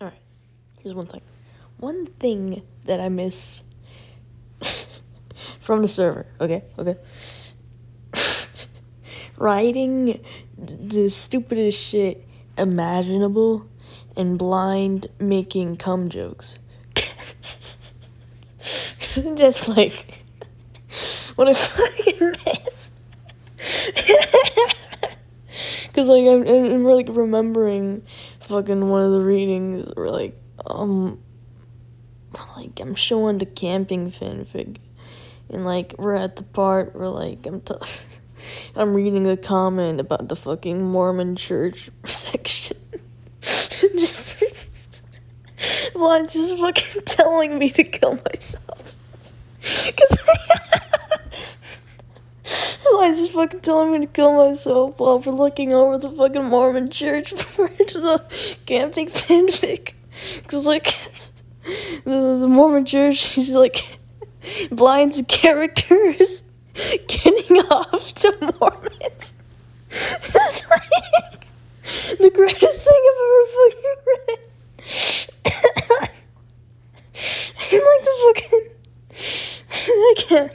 Alright, here's one thing. One thing that I miss from the server, okay? Okay. Writing the stupidest shit imaginable and Blind making cum jokes. Just like what I fucking miss. Cause like I'm, I'm like remembering fucking one of the readings where like um like I'm showing the camping fanfic and like we're at the part where like I'm t- I'm reading a comment about the fucking Mormon church section. just Blind's just fucking telling me to kill myself. Cause Blind's just fucking telling me to kill myself while we're looking over the fucking Mormon church to the camping fanfic. Cause like the, the Mormon church, she's like Blind's characters getting off to Mormons. it's like the greatest thing I've ever fucking read. I'm like the fucking. I can't.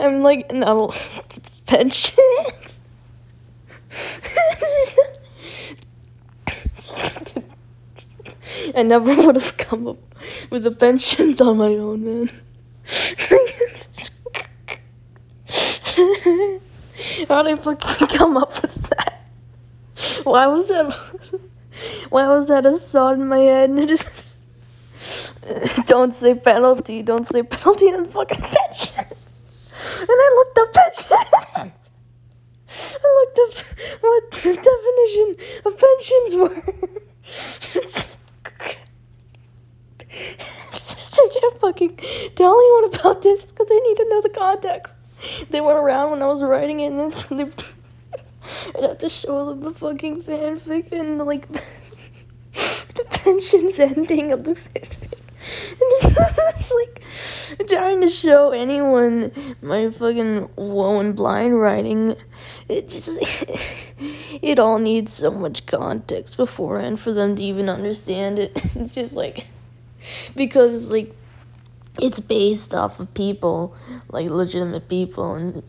I'm like no pensions. I never would have come up with the pensions on my own, man. How did I fucking come up with that? Why was that? Why was that a thought in my head? Don't say penalty, don't say penalty, and fucking pension. And I looked up pensions. I looked up what the definition of pensions were. Fucking tell anyone about this because they need to know the context. They weren't around when I was writing it, and then they, I'd have to show them the fucking fanfic and like the, the pensions ending of the fanfic. And it's, it's like trying to show anyone my fucking woe and blind writing. It just it all needs so much context beforehand for them to even understand it. It's just like because like it's based off of people, like legitimate people and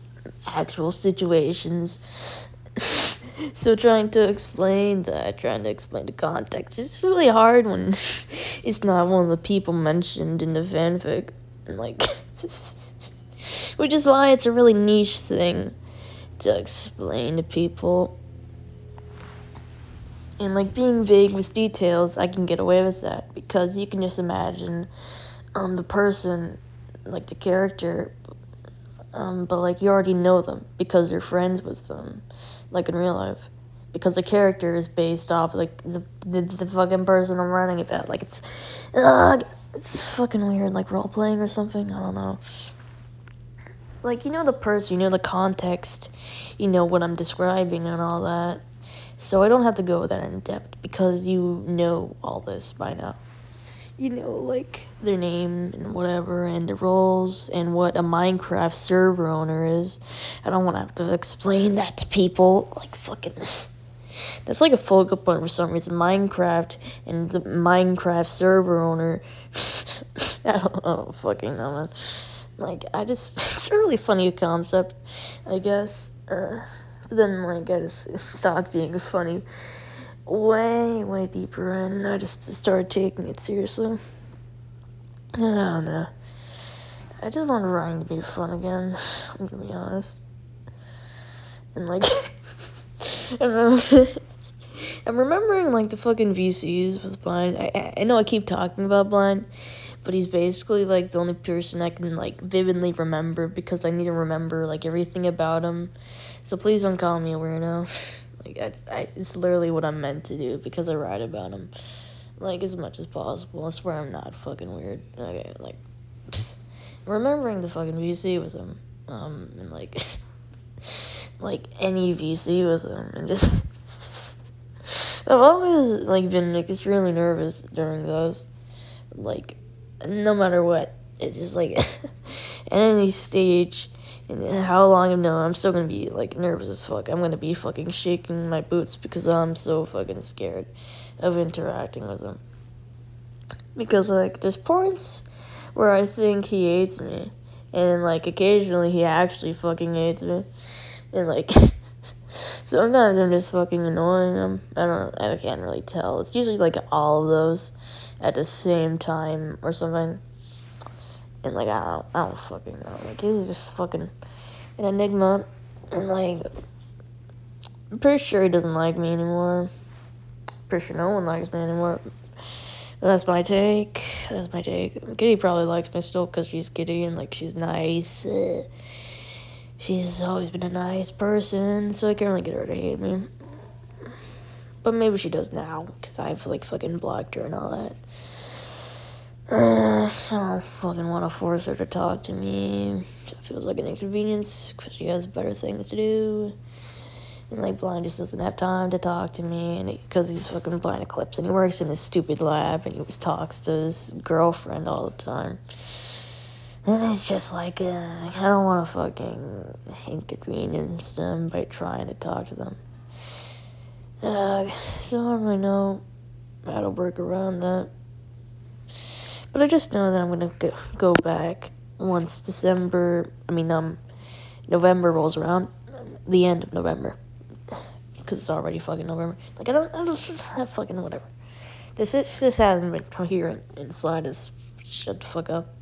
actual situations. so trying to explain that, trying to explain the context, it's really hard when it's not one of the people mentioned in the fanfic. And like which is why it's a really niche thing to explain to people. And like being vague with details, I can get away with that because you can just imagine um the person, like the character, um, but like you already know them because you're friends with them, like in real life. Because the character is based off like the the, the fucking person I'm writing about. Like it's, uh, it's fucking weird, like role playing or something. I don't know. Like you know the person, you know the context, you know what I'm describing and all that. So I don't have to go that in depth because you know all this by now you know, like their name and whatever, and the roles, and what a Minecraft server owner is. I don't want to have to explain that to people. Like, fucking. That's like a focal point for some reason. Minecraft and the Minecraft server owner. I don't know, fucking know, man. Like, I just. It's a really funny concept, I guess. Uh, but then, like, I just stopped being funny way, way deeper and I just started taking it seriously. I don't know. I just want writing to be fun again, I'm gonna be honest. And like, I'm remembering like the fucking VCs with Blind. I, I know I keep talking about Blind, but he's basically like the only person I can like vividly remember because I need to remember like everything about him. So please don't call me a weirdo. Like I, I, it's literally what I'm meant to do because I write about them, like as much as possible. I swear I'm not fucking weird. Okay, like remembering the fucking VC with him, um, and like like any VC with him, and just I've always like been like extremely nervous during those, like no matter what. It's just like at any stage how long known, I'm still gonna be like nervous as fuck. I'm gonna be fucking shaking my boots because I'm so fucking scared of interacting with them. Because like there's points where I think he hates me, and like occasionally he actually fucking hates me, and like sometimes I'm just fucking annoying him. I don't. I can't really tell. It's usually like all of those at the same time or something. And like I don't, I don't fucking know. Like he's just fucking an enigma, and like I'm pretty sure he doesn't like me anymore. Pretty sure no one likes me anymore. That's my take. That's my take. Kitty probably likes me still because she's Kitty and like she's nice. She's always been a nice person, so I can't really get her to hate me. But maybe she does now because I've like fucking blocked her and all that. Uh, I don't fucking want to force her to talk to me. It feels like an inconvenience because she has better things to do. And like Blind just doesn't have time to talk to me, and because he's fucking blind eclipse, and he works in his stupid lab, and he always talks to his girlfriend all the time. And it's just like, uh, I don't want to fucking inconvenience them by trying to talk to them. Uh, so I don't really know how to work around that. But I just know that I'm gonna go back once December, I mean, um, November rolls around, the end of November because it's already fucking November. Like I don't, I don't have fucking whatever. This is, this hasn't been coherent inside. Is shut the fuck up.